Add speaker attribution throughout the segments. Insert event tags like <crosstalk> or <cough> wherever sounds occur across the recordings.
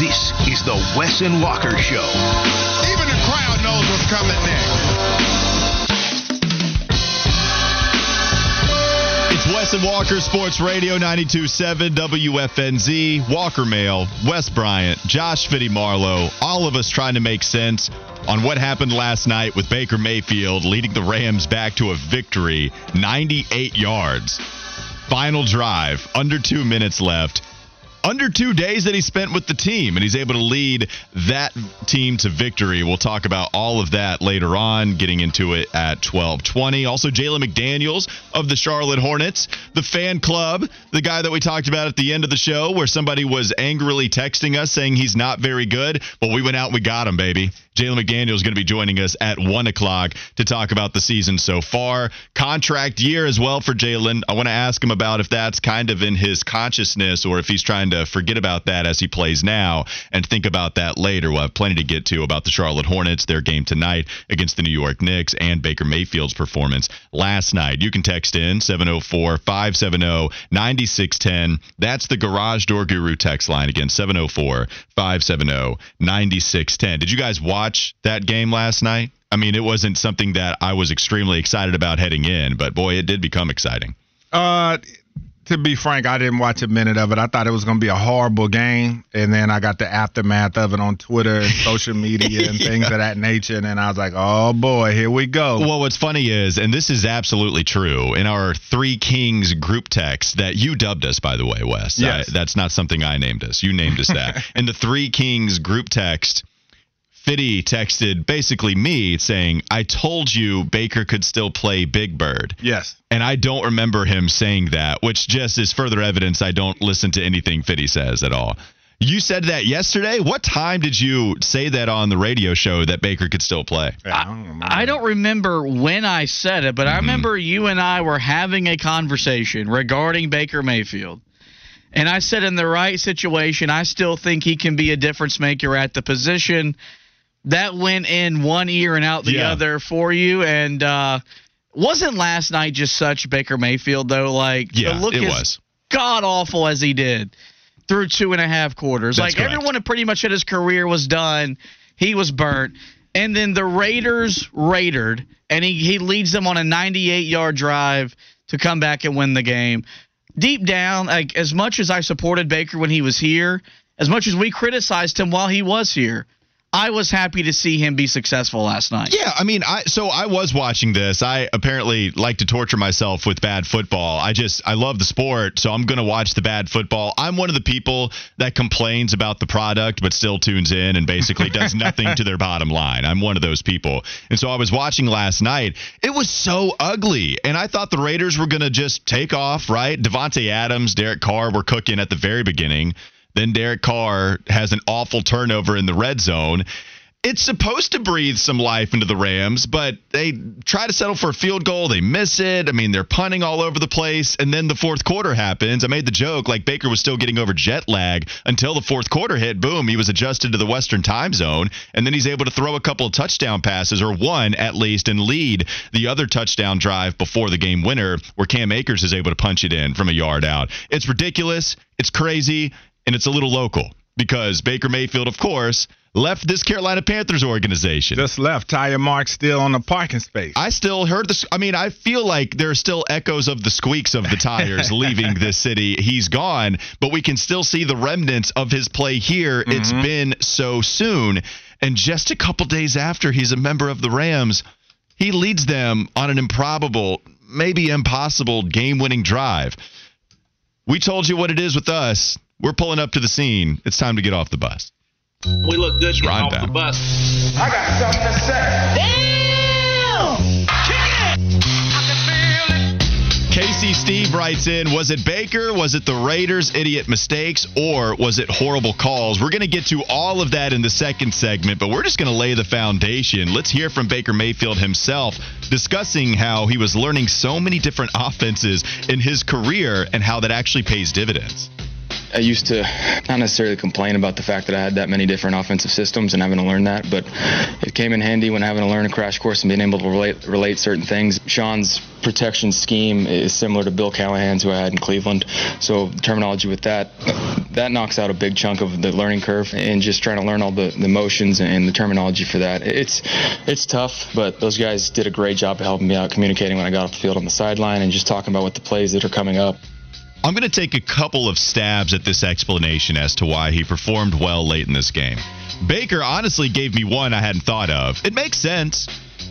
Speaker 1: This is the Wesson Walker Show.
Speaker 2: Even the crowd knows what's coming next.
Speaker 3: It's Wesson Walker Sports Radio 92.7 WFNZ. Walker Mail, Wes Bryant, Josh Fitty Marlowe, all of us trying to make sense on what happened last night with Baker Mayfield leading the Rams back to a victory, 98 yards. Final drive, under two minutes left. Under two days that he spent with the team, and he's able to lead that team to victory. We'll talk about all of that later on, getting into it at 12:20. Also, Jalen McDaniels of the Charlotte Hornets, the fan club, the guy that we talked about at the end of the show, where somebody was angrily texting us saying he's not very good. But we went out and we got him, baby. Jalen McDaniel is going to be joining us at one o'clock to talk about the season so far. Contract year as well for Jalen. I want to ask him about if that's kind of in his consciousness or if he's trying to forget about that as he plays now and think about that later. We'll have plenty to get to about the Charlotte Hornets, their game tonight against the New York Knicks, and Baker Mayfield's performance last night. You can text in 704 570 9610. That's the Garage Door Guru text line again 704 570 9610. Did you guys watch that game last night? I mean, it wasn't something that I was extremely excited about heading in, but boy, it did become exciting.
Speaker 2: Uh, to be frank, I didn't watch a minute of it. I thought it was going to be a horrible game, and then I got the aftermath of it on Twitter and <laughs> social media and <laughs> things of that nature, and then I was like, "Oh boy, here we go."
Speaker 3: Well, what's funny is, and this is absolutely true, in our Three Kings group text that you dubbed us, by the way, Wes.
Speaker 2: Yes.
Speaker 3: I- that's not something I named us. You named us that. <laughs> in the Three Kings group text, Fitty texted basically me saying, I told you Baker could still play Big Bird.
Speaker 2: yes.
Speaker 3: And I don't remember him saying that, which just is further evidence I don't listen to anything Fitty says at all. You said that yesterday? What time did you say that on the radio show that Baker could still play?
Speaker 2: Yeah, I, don't remember.
Speaker 4: I don't remember when I said it, but I mm-hmm. remember you and I were having a conversation regarding Baker Mayfield. And I said, in the right situation, I still think he can be a difference maker at the position. That went in one ear and out the
Speaker 3: Yeah.
Speaker 4: other for you. And uh, wasn't last night just such Baker Mayfield, though? Like,
Speaker 3: Yeah,
Speaker 4: the look
Speaker 3: it
Speaker 4: is
Speaker 3: was.
Speaker 4: god awful as he did through two and a half quarters.
Speaker 3: That's
Speaker 4: like
Speaker 3: correct.
Speaker 4: everyone had pretty much at his career was done. He was burnt. And then the Raiders raided, and he, he leads them on a 98 yard drive to come back and win the game. Deep down, like as much as I supported Baker when he was here, as much as we criticized him while he was here, I was happy to see him be successful last night.
Speaker 3: Yeah, I mean, I so I was watching this. I apparently like to torture myself with bad football. I just I love the sport, so I'm going to watch the bad football. I'm one of the people that complains about the product but still tunes in and basically <laughs> does nothing to their bottom line. I'm one of those people. And so I was watching last night. It was so ugly, and I thought the Raiders were going to just take off, right? Davante Adams, Derek Carr were cooking at the very beginning. Then Derek Carr has an awful turnover in the red zone. It's supposed to breathe some life into the Rams, but they try to settle for a field goal. They miss it. I mean, they're punting all over the place. And then the fourth quarter happens. I made the joke like Baker was still getting over jet lag until the fourth quarter hit. Boom, he was adjusted to the Western time zone. And then he's able to throw a couple of touchdown passes, or one at least, and lead the other touchdown drive before the game winner, where Cam Akers is able to punch it in from a yard out. It's ridiculous. It's crazy. And it's a little local because Baker Mayfield, of course, left this Carolina Panthers organization.
Speaker 2: Just left. Tire mark still on the parking space.
Speaker 3: I still heard this. I mean, I feel like there are still echoes of the squeaks of the tires <laughs> leaving this city. He's gone, but we can still see the remnants of his play here. It's mm-hmm. been so soon. And just a couple days after he's a member of the Rams, he leads them on an improbable, maybe impossible game winning drive. We told you what it is with us. We're pulling up to the scene. It's time to get off the bus.
Speaker 5: We look good getting
Speaker 3: Rhyme
Speaker 5: off
Speaker 3: down.
Speaker 5: the bus.
Speaker 6: I got something to say. Damn!
Speaker 3: Casey Steve writes in Was it Baker? Was it the Raiders' idiot mistakes? Or was it horrible calls? We're going to get to all of that in the second segment, but we're just going to lay the foundation. Let's hear from Baker Mayfield himself discussing how he was learning so many different <laughs> offenses in his career and how that actually pays dividends.
Speaker 6: I used to not necessarily complain about the fact that I had that many different offensive systems and having to learn that, but it came in handy when having to learn a crash course and being able to relate relate certain things. Sean's protection scheme is similar to Bill Callahan's, who I had in Cleveland. So terminology with that, that knocks out a big chunk of the learning curve, and just trying to learn all the, the motions and the terminology for that. It's it's tough, but those guys did a great job of helping me out communicating when I got off the field on the sideline and just talking about what the plays that are coming up.
Speaker 3: I'm going to take a couple of stabs at this explanation as to why he performed well late in this game. Baker honestly gave me one I hadn't thought of. It makes sense.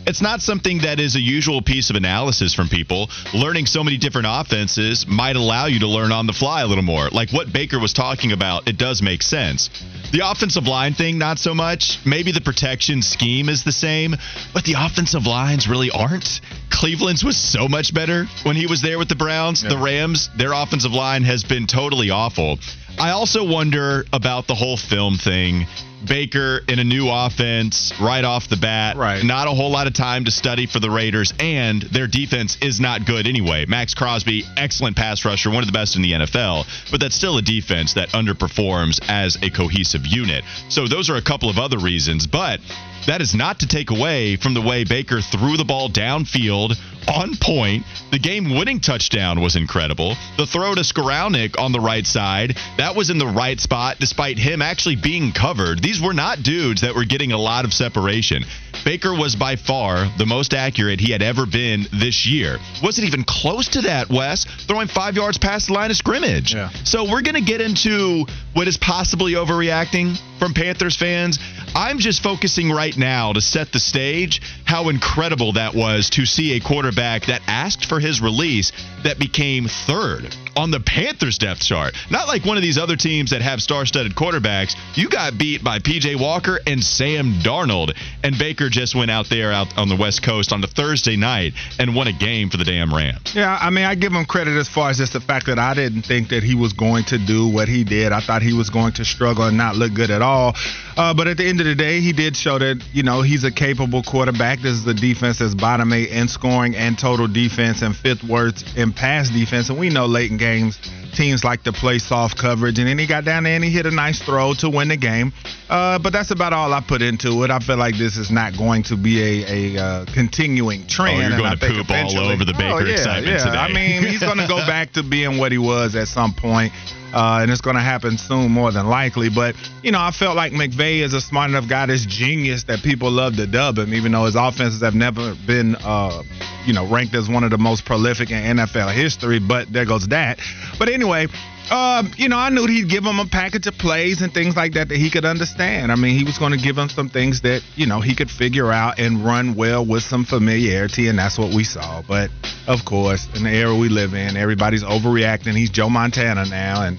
Speaker 3: It's not something that is a usual piece of analysis from people. Learning so many different offenses might allow you to learn on the fly a little more. Like what Baker was talking about, it does make sense. The offensive line thing, not so much. Maybe the protection scheme is the same, but the offensive lines really aren't. Cleveland's was so much better when he was there with the Browns. Yeah. The Rams, their offensive line has been totally awful. I also wonder about the whole film thing. Baker in a new offense right off the bat.
Speaker 2: Right.
Speaker 3: Not a whole lot of time to study for the Raiders, and their defense is not good anyway. Maxx Crosby, excellent pass rusher, one of the best in the NFL, but that's still a defense that underperforms as a cohesive unit. So those are a couple of other reasons, but that is not to take away from the way Baker threw the ball downfield on point. The game winning touchdown was incredible. The throw to Skowronek on the right side, that was in the right spot despite him actually being covered. These were not dudes that were getting a lot of separation. Baker was by far the most accurate he had ever been this year. Wasn't even close to that, Wes, throwing five yards past the line of scrimmage.
Speaker 2: Yeah.
Speaker 3: So we're going to get into what is possibly overreacting from Panthers fans. I'm just focusing right now to set the stage how incredible that was to see a quarterback that asked for his release that became third on the Panthers depth chart. Not like one of these other teams that have star studded quarterbacks. You got beat by PJ Walker and Sam Darnold. And Baker just went out there out on the West Coast on the Thursday night and won a game for the damn Rams.
Speaker 2: Yeah, I mean, I give him credit as far as just the fact that I didn't think that he was going to do what he did. I thought he was going to struggle and not look good at all. Uh, but at the end of the day, he did show that, you know, he's a capable quarterback. This is a defense that's bottom eight in scoring and total defense and fifth worst in pass defense. And we know in games, teams like to play soft coverage. And then he got down there and he hit a nice throw to win the game. Uh, but that's about all I put into it. I feel like this is not going to be a, a uh, continuing trend.
Speaker 3: Oh, you're going to poop all over the Baker
Speaker 2: oh, yeah,
Speaker 3: excitement
Speaker 2: yeah.
Speaker 3: today.
Speaker 2: I mean, he's going to go <laughs> back to being what he was at some point uh, and it's going to happen soon more than likely. But, you know, I felt like McVay is a smart enough guy, this genius that people love to dub him, even though his offenses have never been, uh, you know, ranked as one of the most prolific in NFL history. But there goes that. But anyway, um, you know, I knew he'd give him a package of plays and things like that that he could understand. I mean, he was going to give him some things that, you know, he could figure out and run well with some familiarity, and that's what we saw. But, of course, in the era we live in, everybody's overreacting. He's Joe Montana now, and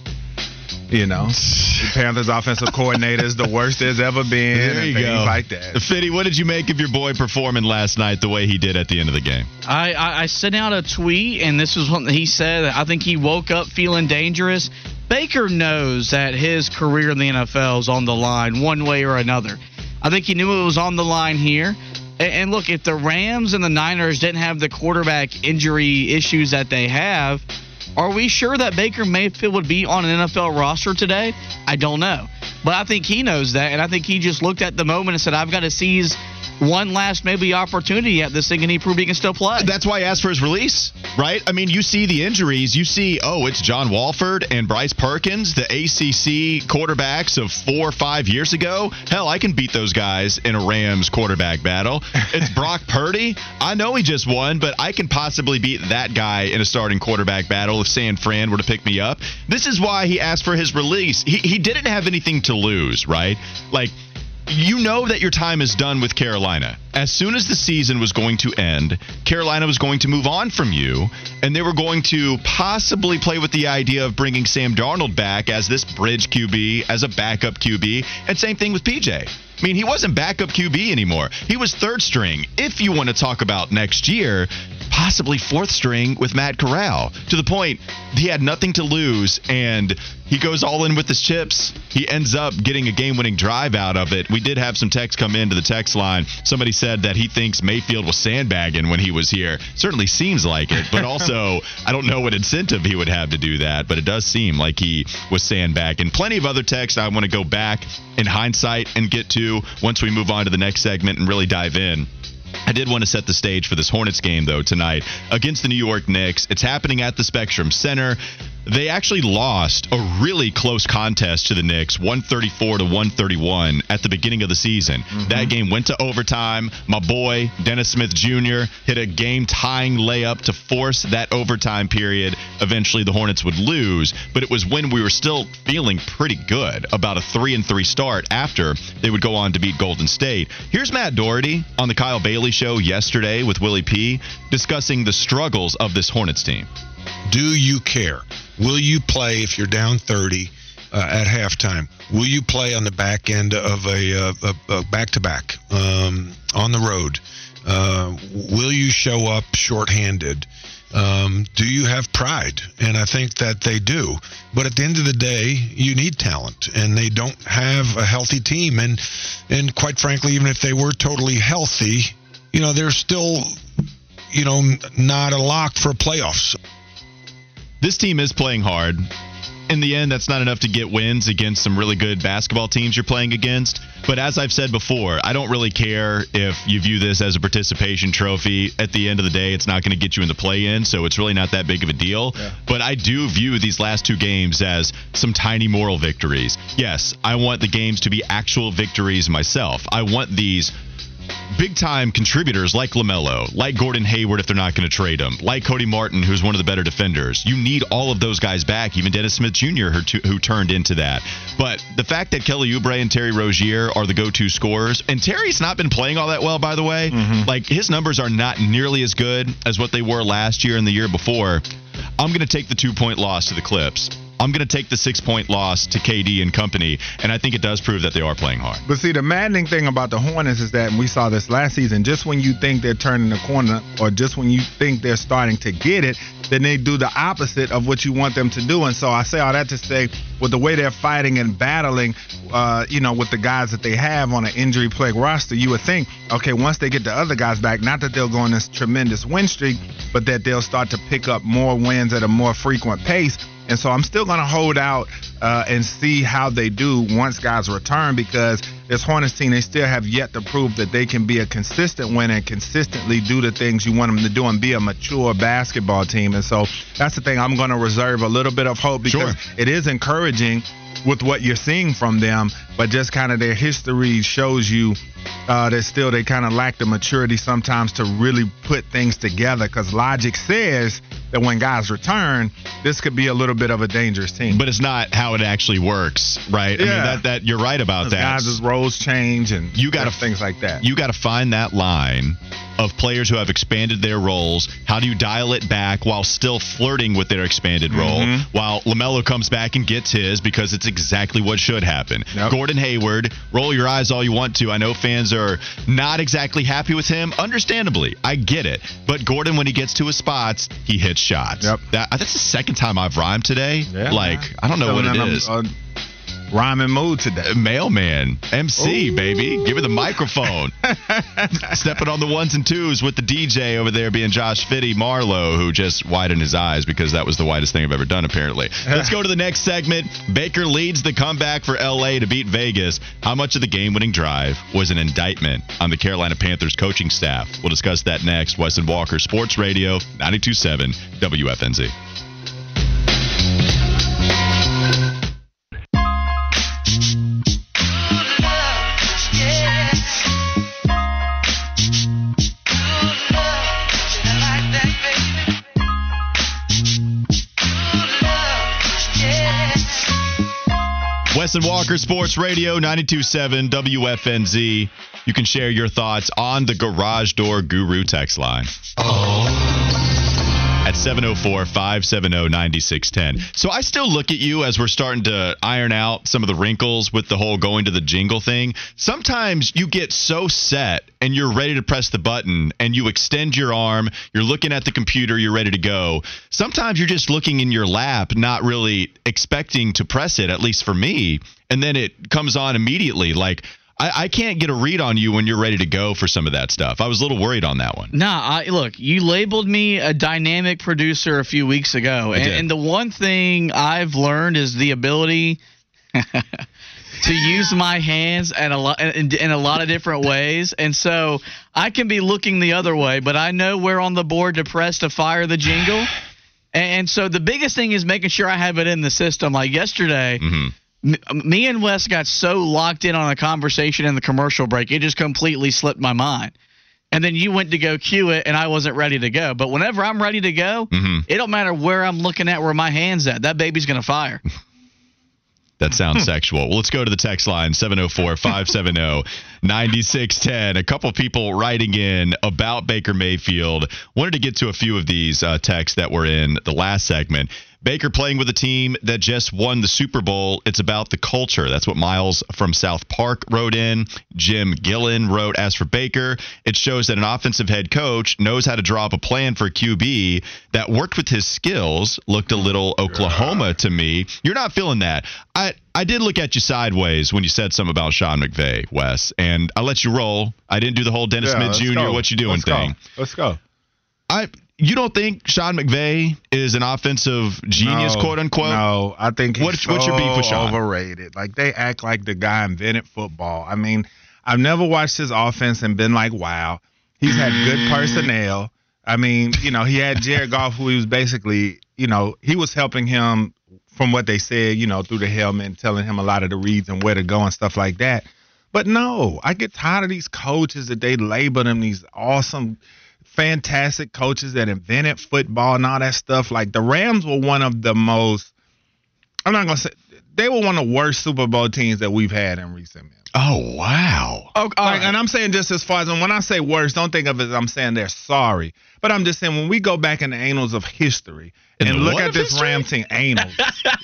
Speaker 2: you know, the Panthers offensive coordinator is the worst there's ever been.
Speaker 3: There you go.
Speaker 2: Like that.
Speaker 3: Fitty, what did you make of your boy performing last night the way he did at the end of the game?
Speaker 4: I, I, I sent out a tweet, and this is what he said. I think he woke up feeling dangerous. Baker knows that his career in the NFL is on the line one way or another. I think he knew it was on the line here. And look, if the Rams and the Niners didn't have the quarterback injury issues that they have, are we sure that Baker Mayfield would be on an NFL roster today? I don't know. But I think he knows that, and I think he just looked at the moment and said, I've got to seize one last maybe opportunity at this thing, and he proved he can still play.
Speaker 3: That's why he asked for his release, right? I mean, you see the injuries. You see, oh, it's John Wolford and Bryce Perkins, the ACC quarterbacks of four or five years ago. Hell, I can beat those guys in a Rams quarterback battle. It's <laughs> Brock Purdy. I know he just won, but I can possibly beat that guy in a starting quarterback battle if San Fran were to pick me up. This is why he asked for his release. He, he didn't have anything to lose, right? Like, you know that your time is done with Carolina. As soon as the season was going to end, Carolina was going to move on from you, and they were going to possibly play with the idea of bringing Sam Darnold back as this bridge QB, as a backup QB, and same thing with PJ. I mean, he wasn't backup QB anymore. He was third string. If you want to talk about next year, possibly fourth string with Matt Corral to the point he had nothing to lose and he goes all in with his chips. He ends up getting a game winning drive out of it. We did have some text come into the text line. Somebody said that he thinks Mayfield was sandbagging when he was here. Certainly seems like it, but <laughs> also I don't know what incentive he would have to do that, but it does seem like he was sandbagging. Plenty of other texts I want to go back in hindsight and get to once we move on to the next segment and really dive in. I did want to set the stage for this Hornets game, though, tonight against the New York Knicks. It's happening at the Spectrum Center. They actually lost a really close contest to the Knicks, 134 to 131 at the beginning of the season. Mm-hmm. That game went to overtime. My boy Dennis Smith Jr. hit a game-tying layup to force that overtime period. Eventually, the Hornets would lose, but it was when we were still feeling pretty good about a three and three start after they would go on to beat Golden State. Here's Matt Doherty on the Kyle Bailey Show yesterday with Willie P. discussing the struggles of this Hornets team.
Speaker 7: Do you care? Will you play if you're down 30 uh, at halftime? Will you play on the back end of a, back to back on the road? Uh, will you show up shorthanded? Um, do you have pride? And I think that they do. But at the end of the day, you need talent, and they don't have a healthy team. And and quite frankly, even if they were totally healthy, you know, they're still, you know, not a lock for playoffs.
Speaker 3: This team is playing hard. In the end, that's not enough to get wins against some really good basketball teams you're playing against. But as I've said before, I don't really care if you view this as a participation trophy. At the end of the day, it's not going to get you in the play in, so it's really not that big of a deal. Yeah. But I do view these last two games as some tiny moral victories. Yes, I want the games to be actual victories myself. I want these big time contributors like LaMelo, like Gordon Hayward if they're not going to trade him, like Cody Martin, who's one of the better defenders. You need all of those guys back, even Dennis Smith Jr., who, who turned into that. But the fact that Kelly Oubre and Terry Rozier are the go to scorers, and Terry's not been playing all that well, by the way. Mm-hmm. Like, his numbers are not nearly as good as what they were last year and the year before. I'm going to take the two point loss to the Clips. I'm going to take the six point loss to KD and company, and I think it does prove that they are playing hard.
Speaker 2: But see, the maddening thing about the Hornets is that, we saw this last season, just when you think they're turning the corner, or just when you think they're starting to get it, then they do the opposite of what you want them to do. And so I say all that to say, with the way they're fighting and battling, uh, you know, with the guys that they have on an injury plague roster, you would think, okay, once they get the other guys back, not that they'll go on this tremendous win streak, but that they'll start to pick up more wins at a more frequent pace. And so I'm still going to hold out uh, and see how they do once guys return because this Hornets team, they still have yet to prove that they can be a consistent winner and consistently do the things you want them to do and be a mature basketball team. And so that's the thing I'm going to reserve a little bit of hope because sure. it is encouraging with what you're seeing from them, but just kind of their history shows you uh, that still they kind of lack the maturity sometimes to really put things together because logic says that when guys return, this could be a little bit of a dangerous team.
Speaker 3: But it's not how it actually works, right? Yeah. I mean, that, that you're right about that.
Speaker 2: Guys' roles change and you got things like that.
Speaker 3: You got to find that line of players who have expanded their roles. How do you dial it back while still flirting with their expanded role? Mm-hmm. While LaMelo comes back and gets his because it's exactly what should happen. Yep. Gordon Hayward, roll your eyes all you want to. I know fans are not exactly happy with him. Understandably, I get it. But Gordon, when he gets to his spots, he hits shots. Yep. That, that's the second time I've rhymed today. Yeah, like, I don't know what it is. Uh,
Speaker 2: rhyming mood today.
Speaker 3: Uh, mailman, MC, Ooh. baby. Give me the microphone. <laughs> Stepping on the ones and twos with the DJ over there being Josh Fitty Marlowe, who just widened his eyes because that was the widest thing I've ever done, apparently. <laughs> Let's go to the next segment. Baker leads the comeback for LA to beat Vegas. How much of the game winning drive was an indictment on the Carolina Panthers coaching staff? We'll discuss that next. Weston Walker, Sports Radio, 927 WFNZ. And Walker Sports Radio 927 WFNZ. You can share your thoughts on the Garage Door Guru text line. Oh. At 704 570 9610. So I still look at you as we're starting to iron out some of the wrinkles with the whole going to the jingle thing. Sometimes you get so set and you're ready to press the button and you extend your arm, you're looking at the computer, you're ready to go. Sometimes you're just looking in your lap, not really expecting to press it, at least for me. And then it comes on immediately. Like, I, I can't get a read on you when you're ready to go for some of that stuff. I was a little worried on that one.
Speaker 4: Nah, I, look, you labeled me a dynamic producer a few weeks ago, and, and the one thing I've learned is the ability <laughs> to use my hands and a lot in, in a lot of different ways, and so I can be looking the other way, but I know where on the board to press to fire the jingle. <sighs> And so the biggest thing is making sure I have it in the system. Like yesterday, m- me and Wes got so locked in on a conversation in the commercial break, it just completely slipped my mind. And then you went to go cue it, and I wasn't ready to go. But whenever I'm ready to go, it don't matter where I'm looking at, where my hand's at. That baby's gonna fire. <laughs>
Speaker 3: That sounds sexual. Well, let's go to the text line 704 570 9610. A couple people writing in about Baker Mayfield. Wanted to get to a few of these uh, texts that were in the last segment. Baker playing with a team that just won the Super Bowl. It's about the culture. That's what Miles from South Park wrote in. Jim Gillen wrote, As for Baker, it shows that an offensive head coach knows how to draw up a plan for QB that worked with his skills. Looked a little Oklahoma to me. You're not feeling that. I, I did look at you sideways when you said something about Sean McVay, Wes, and I let you roll. I didn't do the whole Dennis
Speaker 2: Yeah,
Speaker 3: Smith Jr.
Speaker 2: go.
Speaker 3: what you doing
Speaker 2: Let's go.
Speaker 3: thing.
Speaker 2: Let's go.
Speaker 3: I you don't think Sean McVay is an offensive genius,
Speaker 2: No,
Speaker 3: quote unquote?
Speaker 2: No, I think he's
Speaker 3: What's- what's your beef with Sean?
Speaker 2: overrated. Like they act like the guy invented football. I mean, I've never watched his offense and been like, wow, he's had good personnel. I mean, you know, he had Jared <laughs> Goff, who he was basically, you know, he was helping him from what they said, you know, through the helmet and telling him a lot of the reads and where to go and stuff like that. But no, I get tired of these coaches that they label them these awesome, fantastic coaches that invented football and all that stuff. Like the Rams were one of the most. I'm not gonna say they were one of the worst Super Bowl teams that we've had in recent years.
Speaker 3: Oh wow.
Speaker 4: Oh, okay,
Speaker 2: Like, and I'm saying just as far as and when I say worse, don't think of it as I'm saying they're sorry. But I'm just saying when we go back in the annals of history
Speaker 3: In
Speaker 2: and look at this
Speaker 3: history?
Speaker 2: Ram team, annals.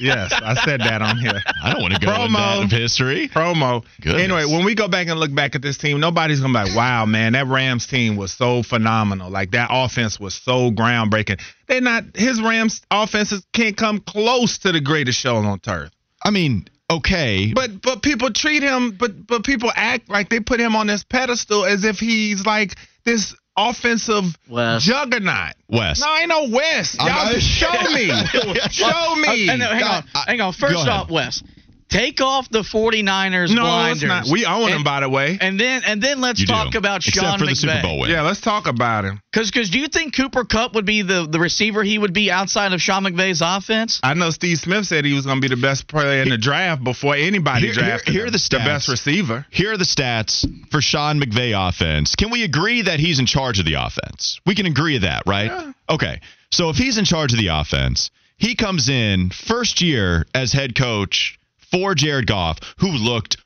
Speaker 2: yes, I said that on here.
Speaker 3: I don't want to go
Speaker 2: Promo.
Speaker 3: that of history.
Speaker 2: promo.
Speaker 3: Goodness.
Speaker 2: Anyway, when we go back and look back at this team, nobody's gonna be like, "Wow, man, that Rams team was so phenomenal. Like that offense was so groundbreaking." They're not. His Rams offenses can't come close to the greatest show on turf.
Speaker 3: I mean, okay.
Speaker 2: But but people treat him. But but people act like they put him on this pedestal as if he's like this offensive
Speaker 4: Wes.
Speaker 2: juggernaut.
Speaker 3: Wes.
Speaker 2: No, ain't no West. Y'all
Speaker 3: I'm-
Speaker 2: just show me. <laughs> show me.
Speaker 4: Uh, no, hang on,
Speaker 3: I-
Speaker 4: hang on. First
Speaker 3: ahead.
Speaker 4: off, Wes, take off the 49ers
Speaker 2: no,
Speaker 4: blinders.
Speaker 2: it's not. We own
Speaker 4: and,
Speaker 2: him, by the way.
Speaker 4: And then and then let's
Speaker 3: You do.
Speaker 4: talk about
Speaker 3: Except
Speaker 4: Sean
Speaker 3: for the
Speaker 4: McVay.
Speaker 3: Super Bowl win.
Speaker 2: Yeah, let's talk about him.
Speaker 4: Because do you think Cooper Kupp would be the, the receiver he would be outside of Sean McVay's offense?
Speaker 2: I know Steve Smith said he was going to be the best player in the draft before anybody
Speaker 3: Here- here-
Speaker 2: drafted
Speaker 3: here are
Speaker 2: him.
Speaker 3: the stats.
Speaker 2: best receiver.
Speaker 3: Here are the stats for Sean McVay offense. Can we agree that he's in charge of the offense? We can agree to that, right?
Speaker 2: Yeah.
Speaker 3: Okay. So if he's in charge of the offense, he comes in first year as head coach for Jared Goff, who looked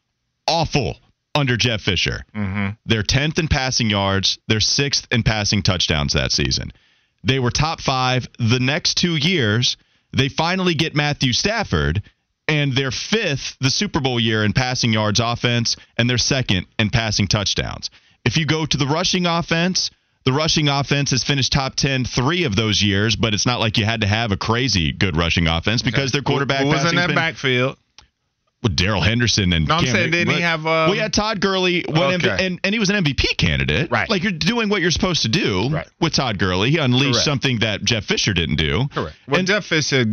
Speaker 3: awful under Jeff Fisher.
Speaker 2: Mm-hmm.
Speaker 3: They're 10th in passing yards, they're 6th in passing touchdowns that season. They were top 5 the next 2 years. They finally get Matthew Stafford and they're 5th the Super Bowl year in passing yards offense and they're second in passing touchdowns. If you go to the rushing offense, the rushing offense has finished top 10 three of those years, but it's not like you had to have a crazy good rushing offense because their quarterback
Speaker 2: was in that
Speaker 3: been-
Speaker 2: backfield?
Speaker 3: With Darrell Henderson and
Speaker 2: No, I'm
Speaker 3: Cam
Speaker 2: saying, didn't he have, uh,
Speaker 3: well, yeah, Todd Gurley,
Speaker 2: Okay.
Speaker 3: MV and and he was an MVP candidate.
Speaker 2: Right.
Speaker 3: like you're doing what you're supposed to do
Speaker 2: Right.
Speaker 3: with Todd Gurley. He unleashed
Speaker 2: Correct.
Speaker 3: something that Jeff Fisher didn't do.
Speaker 2: Correct. Well,
Speaker 3: And
Speaker 2: Jeff Fisher,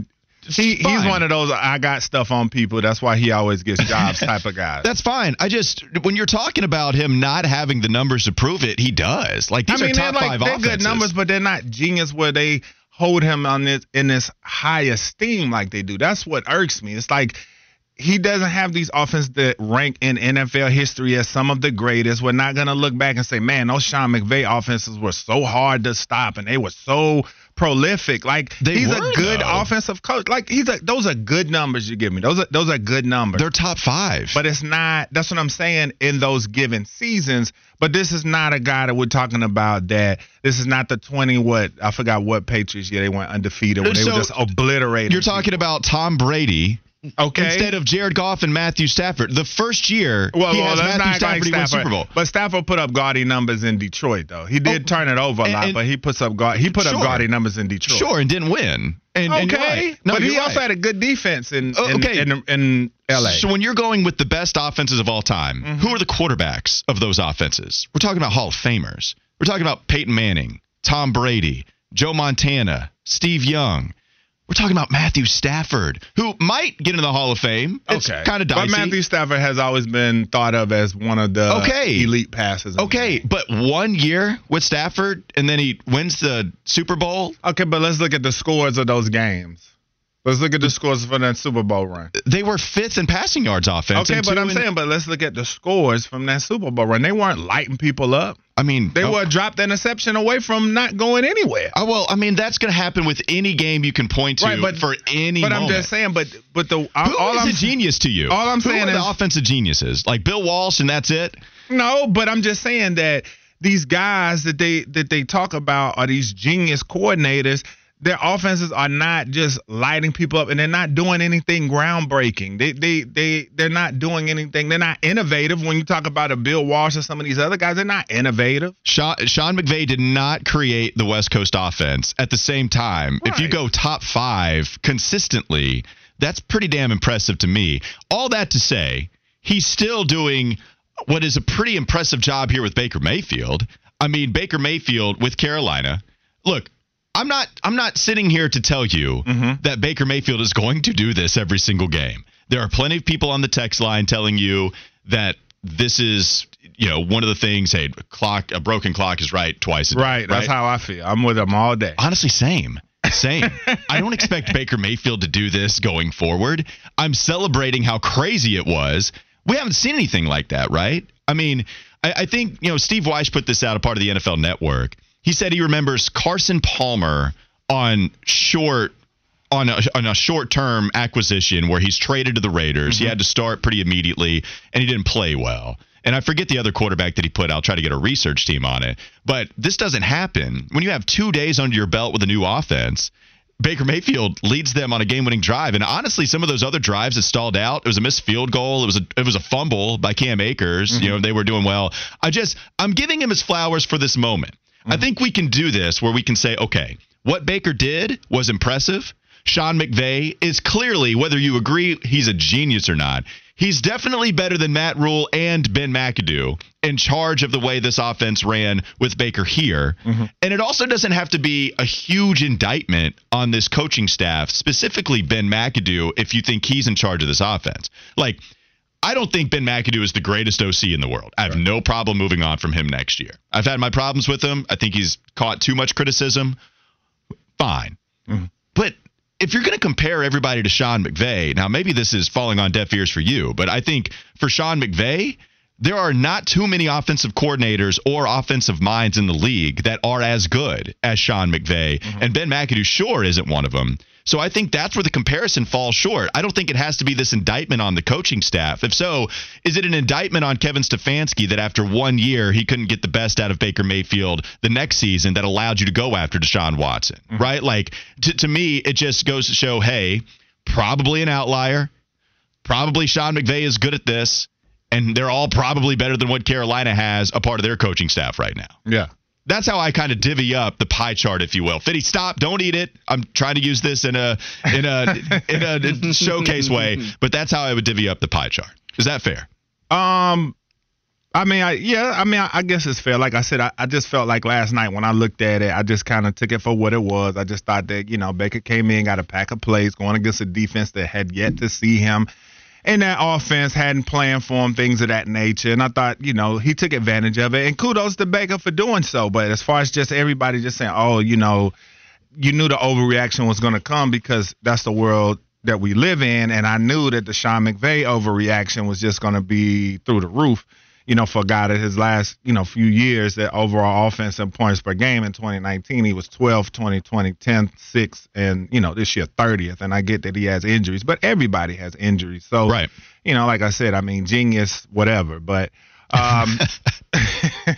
Speaker 2: he, he's one of those I got stuff on people. That's why he always gets <laughs> jobs type of guy.
Speaker 3: that's fine. I just when you're talking about him not having the numbers to prove it, he does. Like these
Speaker 2: I mean,
Speaker 3: are
Speaker 2: they're
Speaker 3: top
Speaker 2: like
Speaker 3: five
Speaker 2: they're
Speaker 3: offenses.
Speaker 2: good numbers, but they're not genius where they hold him on this in this high esteem like they do. That's what irks me. It's like he doesn't have these offenses that rank in NFL history as some of the greatest. We're not gonna look back and say, man, those Sean McVay offenses were so hard to stop and they were so prolific. Like
Speaker 3: They
Speaker 2: he's
Speaker 3: were,
Speaker 2: a good
Speaker 3: though.
Speaker 2: offensive coach. Like he's a those are good numbers you give me. Those are those are good numbers.
Speaker 3: They're top five.
Speaker 2: but it's not. That's what I'm saying in those given seasons. But this is not a guy that we're talking about. That this is not the 20 what I forgot what Patriots. Yeah, they went undefeated when they
Speaker 3: So,
Speaker 2: were just obliterated.
Speaker 3: You're talking about Tom Brady
Speaker 2: okay
Speaker 3: instead of Jared Goff and Matthew Stafford. The first year
Speaker 2: Well,
Speaker 3: he
Speaker 2: well
Speaker 3: has Matthew
Speaker 2: act like
Speaker 3: Stafford. Super Bowl.
Speaker 2: But Stafford put up gaudy numbers in Detroit, though. He did
Speaker 3: Oh,
Speaker 2: turn it over a
Speaker 3: and-
Speaker 2: lot,
Speaker 3: and-
Speaker 2: but he puts up gaudy. He put
Speaker 3: Sure.
Speaker 2: up gaudy numbers in Detroit.
Speaker 3: Sure, and didn't win. And, and
Speaker 2: Okay,
Speaker 3: right. No,
Speaker 2: but he
Speaker 3: you're
Speaker 2: also had a good defense in
Speaker 3: Oh,
Speaker 2: in,
Speaker 3: okay.
Speaker 2: in, in L.A.
Speaker 3: So when you're going with the best offenses of all time,
Speaker 2: Mm-hmm.
Speaker 3: who are the quarterbacks of those offenses? We're talking about Hall of Famers. We're talking about Peyton Manning, Tom Brady, Joe Montana, Steve Young. We're talking about Matthew Stafford, who might get into the Hall of Fame. It's
Speaker 2: okay,
Speaker 3: kind of dicey.
Speaker 2: But Matthew Stafford has always been thought of as one of the
Speaker 3: Okay.
Speaker 2: elite passes.
Speaker 3: Okay, but one year with Stafford, and then he wins the Super Bowl.
Speaker 2: Okay, but let's look at the scores of those games. Let's look at the scores for that Super Bowl run.
Speaker 3: They were fifth in passing yards offense.
Speaker 2: Okay, but I'm
Speaker 3: in-
Speaker 2: saying, but let's look at the scores from that Super Bowl run. They weren't lighting people up.
Speaker 3: I mean,
Speaker 2: They
Speaker 3: oh,
Speaker 2: were dropped interception away from not going anywhere.
Speaker 3: Oh, well, I mean, that's going to happen with any game you can point to
Speaker 2: Right, but-
Speaker 3: for any
Speaker 2: But
Speaker 3: moment.
Speaker 2: I'm just saying, but but the
Speaker 3: Who
Speaker 2: all
Speaker 3: is
Speaker 2: I'm
Speaker 3: a genius to you?
Speaker 2: all I'm
Speaker 3: Who
Speaker 2: saying
Speaker 3: are the offensive geniuses, like Bill Walsh, and that's it.
Speaker 2: No, but I'm just saying that these guys that they that they talk about are these genius coordinators. Their offenses are not just lighting people up, and they're not doing anything groundbreaking. They they they they're not doing anything. They're not innovative. When you talk about a Bill Walsh or some of these other guys, they're not innovative.
Speaker 3: Sean, Sean McVay did not create the West Coast offense. At the same time, if you go top five consistently, that's pretty damn impressive to me. All that to say, he's still doing what is a pretty impressive job here with Baker Mayfield. I mean, Baker Mayfield with Carolina. Look, I'm not I'm not sitting here to tell you mm-hmm. that Baker Mayfield is going to do this every single game. There are plenty of people on the text line telling you that this is you know one of the things. Hey, clock a broken clock is right twice a day.
Speaker 2: Right. That's how I feel. I'm with them all day.
Speaker 3: Honestly, same. Same. <laughs> I don't expect Baker Mayfield to do this going forward. I'm celebrating how crazy it was. We haven't seen anything like that, right? I mean, I, I think, you know, Steve Weiss put this out a part of the NFL network. He said he remembers Carson Palmer on short on a, on a short term acquisition where he's traded to the Raiders. He mm-hmm. had to start pretty immediately and he didn't play well. And I forget the other quarterback that he put. I'll try to get a research team on it. But this doesn't happen when you have two days under your belt with a new offense. Baker Mayfield leads them on a game-winning drive, and honestly, some of those other drives that stalled out. It was a missed field goal. It was a it was a fumble by Cam Akers. You mm-hmm. know they were doing well. I just I'm giving him his flowers for this moment. I think we can do this where we can say, okay, what Baker did was impressive. Sean McVay is clearly, whether you agree he's a genius or not, he's definitely better than Matt Rhule and Ben McAdoo in charge of the way this offense ran with Baker here. Mm-hmm. And it also doesn't have to be a huge indictment on this coaching staff, specifically Ben McAdoo, if you think he's in charge of this offense. Like, I don't think Ben McAdoo is the greatest OC in the world. I have no problem moving on from him next year. I've had my problems with him. I think he's caught too much criticism. Fine. Mm-hmm. But if you're going to compare everybody to Sean McVay, now maybe this is falling on deaf ears for you, but I think for Sean McVay, there are not too many offensive coordinators or offensive minds in the league that are as good as Sean McVay. Mm-hmm. And Ben McAdoo sure isn't one of them. So I think that's where the comparison falls short. I don't think it has to be this indictment on the coaching staff. If so, is it an indictment on Kevin Stefanski that after one year he couldn't get the best out of Baker Mayfield the next season that allowed you to go after Deshaun Watson? Mm-hmm. Right? Like to, to me, it just goes to show, hey, probably an outlier. Probably Sean McVay is good at this, and they're all probably better than what Carolina has a part of their coaching staff right now.
Speaker 2: Yeah.
Speaker 3: That's how I kind of divvy up the pie chart, if you will. Fitty, stop! Don't eat it. I'm trying to use this in a <laughs> in a in a showcase way, but that's how I would divvy up the pie chart. Is that fair?
Speaker 2: Um, I mean, I, yeah, I mean, I, I guess it's fair. Like I said, I, I just felt like last night when I looked at it, I just kind of took it for what it was. I just thought that you know Baker came in, got a pack of plays, going against a defense that had yet to see him. And that offense hadn't planned for him, things of that nature. And I thought, you know, he took advantage of it. And kudos to Baker for doing so. But as far as just everybody just saying, oh, you know, you knew the overreaction was going to come because that's the world that we live in. And I knew that the Sean McVay overreaction was just going to be through the roof. You know, for a guy that his last, you know, few years, that overall offense and points per game in 2019, he was 12, 20, 20, 10, 6, and, you know, this year 30th. And I get that he has injuries, but everybody has injuries. So,
Speaker 3: Right.
Speaker 2: you know, like I said, I mean, genius, whatever. But, um, <laughs>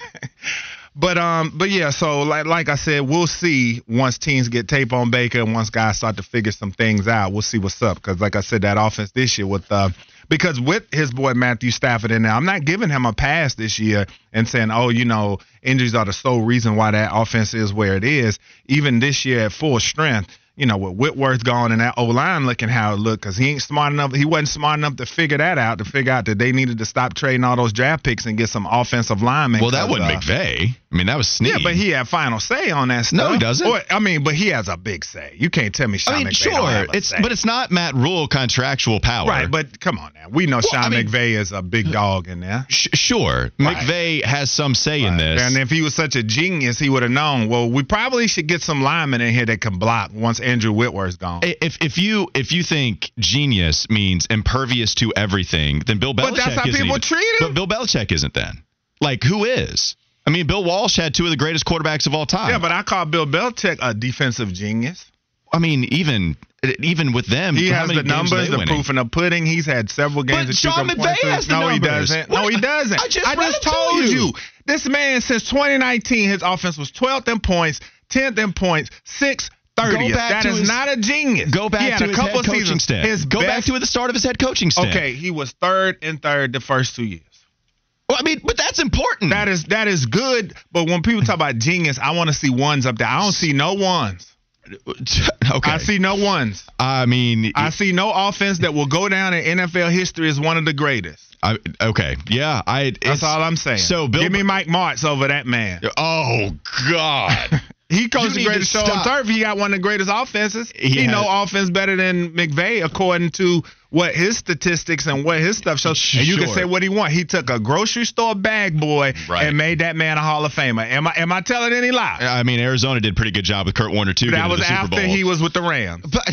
Speaker 2: but um, but yeah. So like like I said, we'll see once teams get tape on Baker and once guys start to figure some things out. We'll see what's up because like I said, that offense this year with uh, because with his boy Matthew Stafford in there, I'm not giving him a pass this year and saying, oh, you know, injuries are the sole reason why that offense is where it is. Even this year at full strength you know, with Whitworth gone and that O line looking how it looked, because he ain't smart enough. He wasn't smart enough to figure that out. To figure out that they needed to stop trading all those draft picks and get some offensive linemen.
Speaker 3: Well, that wasn't
Speaker 2: uh,
Speaker 3: McVay. I mean, that was Snead.
Speaker 2: Yeah, but he had final say on that stuff.
Speaker 3: No, he doesn't.
Speaker 2: Or, I mean, but he has a big say. You can't tell me Sean
Speaker 3: I mean,
Speaker 2: McVay
Speaker 3: sure,
Speaker 2: have a
Speaker 3: it's
Speaker 2: say.
Speaker 3: but it's not Matt Rhule contractual power.
Speaker 2: right. But come on now, we know Sean
Speaker 3: I mean-
Speaker 2: McVay is a big <laughs> dog in there.
Speaker 3: Sh- sure,
Speaker 2: Right.
Speaker 3: McVay has some say in this.
Speaker 2: And if he was such a genius, he would have known. Well, we probably should get some linemen in here that can block once Andrew Whitworth's gone.
Speaker 3: if if you if you think genius means impervious to everything, then Bill Belichick is
Speaker 2: But that's how people
Speaker 3: even-
Speaker 2: treat him.
Speaker 3: But Bill Belichick isn't then. Like who is? I mean, Bill Walsh had two of the greatest quarterbacks of all time.
Speaker 2: yeah, but I call Bill Belichick a defensive genius.
Speaker 3: I mean, even even with them,
Speaker 2: He has the numbers, the
Speaker 3: winning?
Speaker 2: proof in the pudding. He's had several games
Speaker 3: But Sean McVay has the
Speaker 2: no, he doesn't.
Speaker 3: What?
Speaker 2: No, he doesn't.
Speaker 3: I just them to
Speaker 2: told
Speaker 3: you.
Speaker 2: you. This man since 2019, his offense was 12th in points, 10th in points, 6th, 30th.
Speaker 3: Go back to
Speaker 2: is
Speaker 3: his-
Speaker 2: not a genius.
Speaker 3: Go back to
Speaker 2: a
Speaker 3: his
Speaker 2: couple
Speaker 3: head coaching
Speaker 2: seasons.
Speaker 3: stint.
Speaker 2: His
Speaker 3: Go back to the start of his head coaching staff.
Speaker 2: Okay, he was third and third the first two years.
Speaker 3: Well, I mean, but that's important.
Speaker 2: That is that is good, but when people talk about genius, I want to see ones up there. I don't see no ones. <laughs>
Speaker 3: okay.
Speaker 2: I see no ones.
Speaker 3: I mean,
Speaker 2: I see no offense that will go down in NFL history as one of the greatest.
Speaker 3: I, okay, yeah, I.
Speaker 2: That's all I'm saying.
Speaker 3: So Bill,
Speaker 2: give me Mike Martz over that man.
Speaker 3: Oh God. <laughs>
Speaker 2: He coached the greatest show on turf. He got one of the greatest offenses.
Speaker 3: He
Speaker 2: He, know offense better than McVay according to what his statistics and what his stuff shows. And you can say what he want. He took a grocery store bag boy
Speaker 3: Right.
Speaker 2: and made that man a Hall of Famer. Am I am I telling any lie?
Speaker 3: I mean, Arizona did a pretty good job with Kurt Warner too.
Speaker 2: that was after he was with the Rams.
Speaker 3: But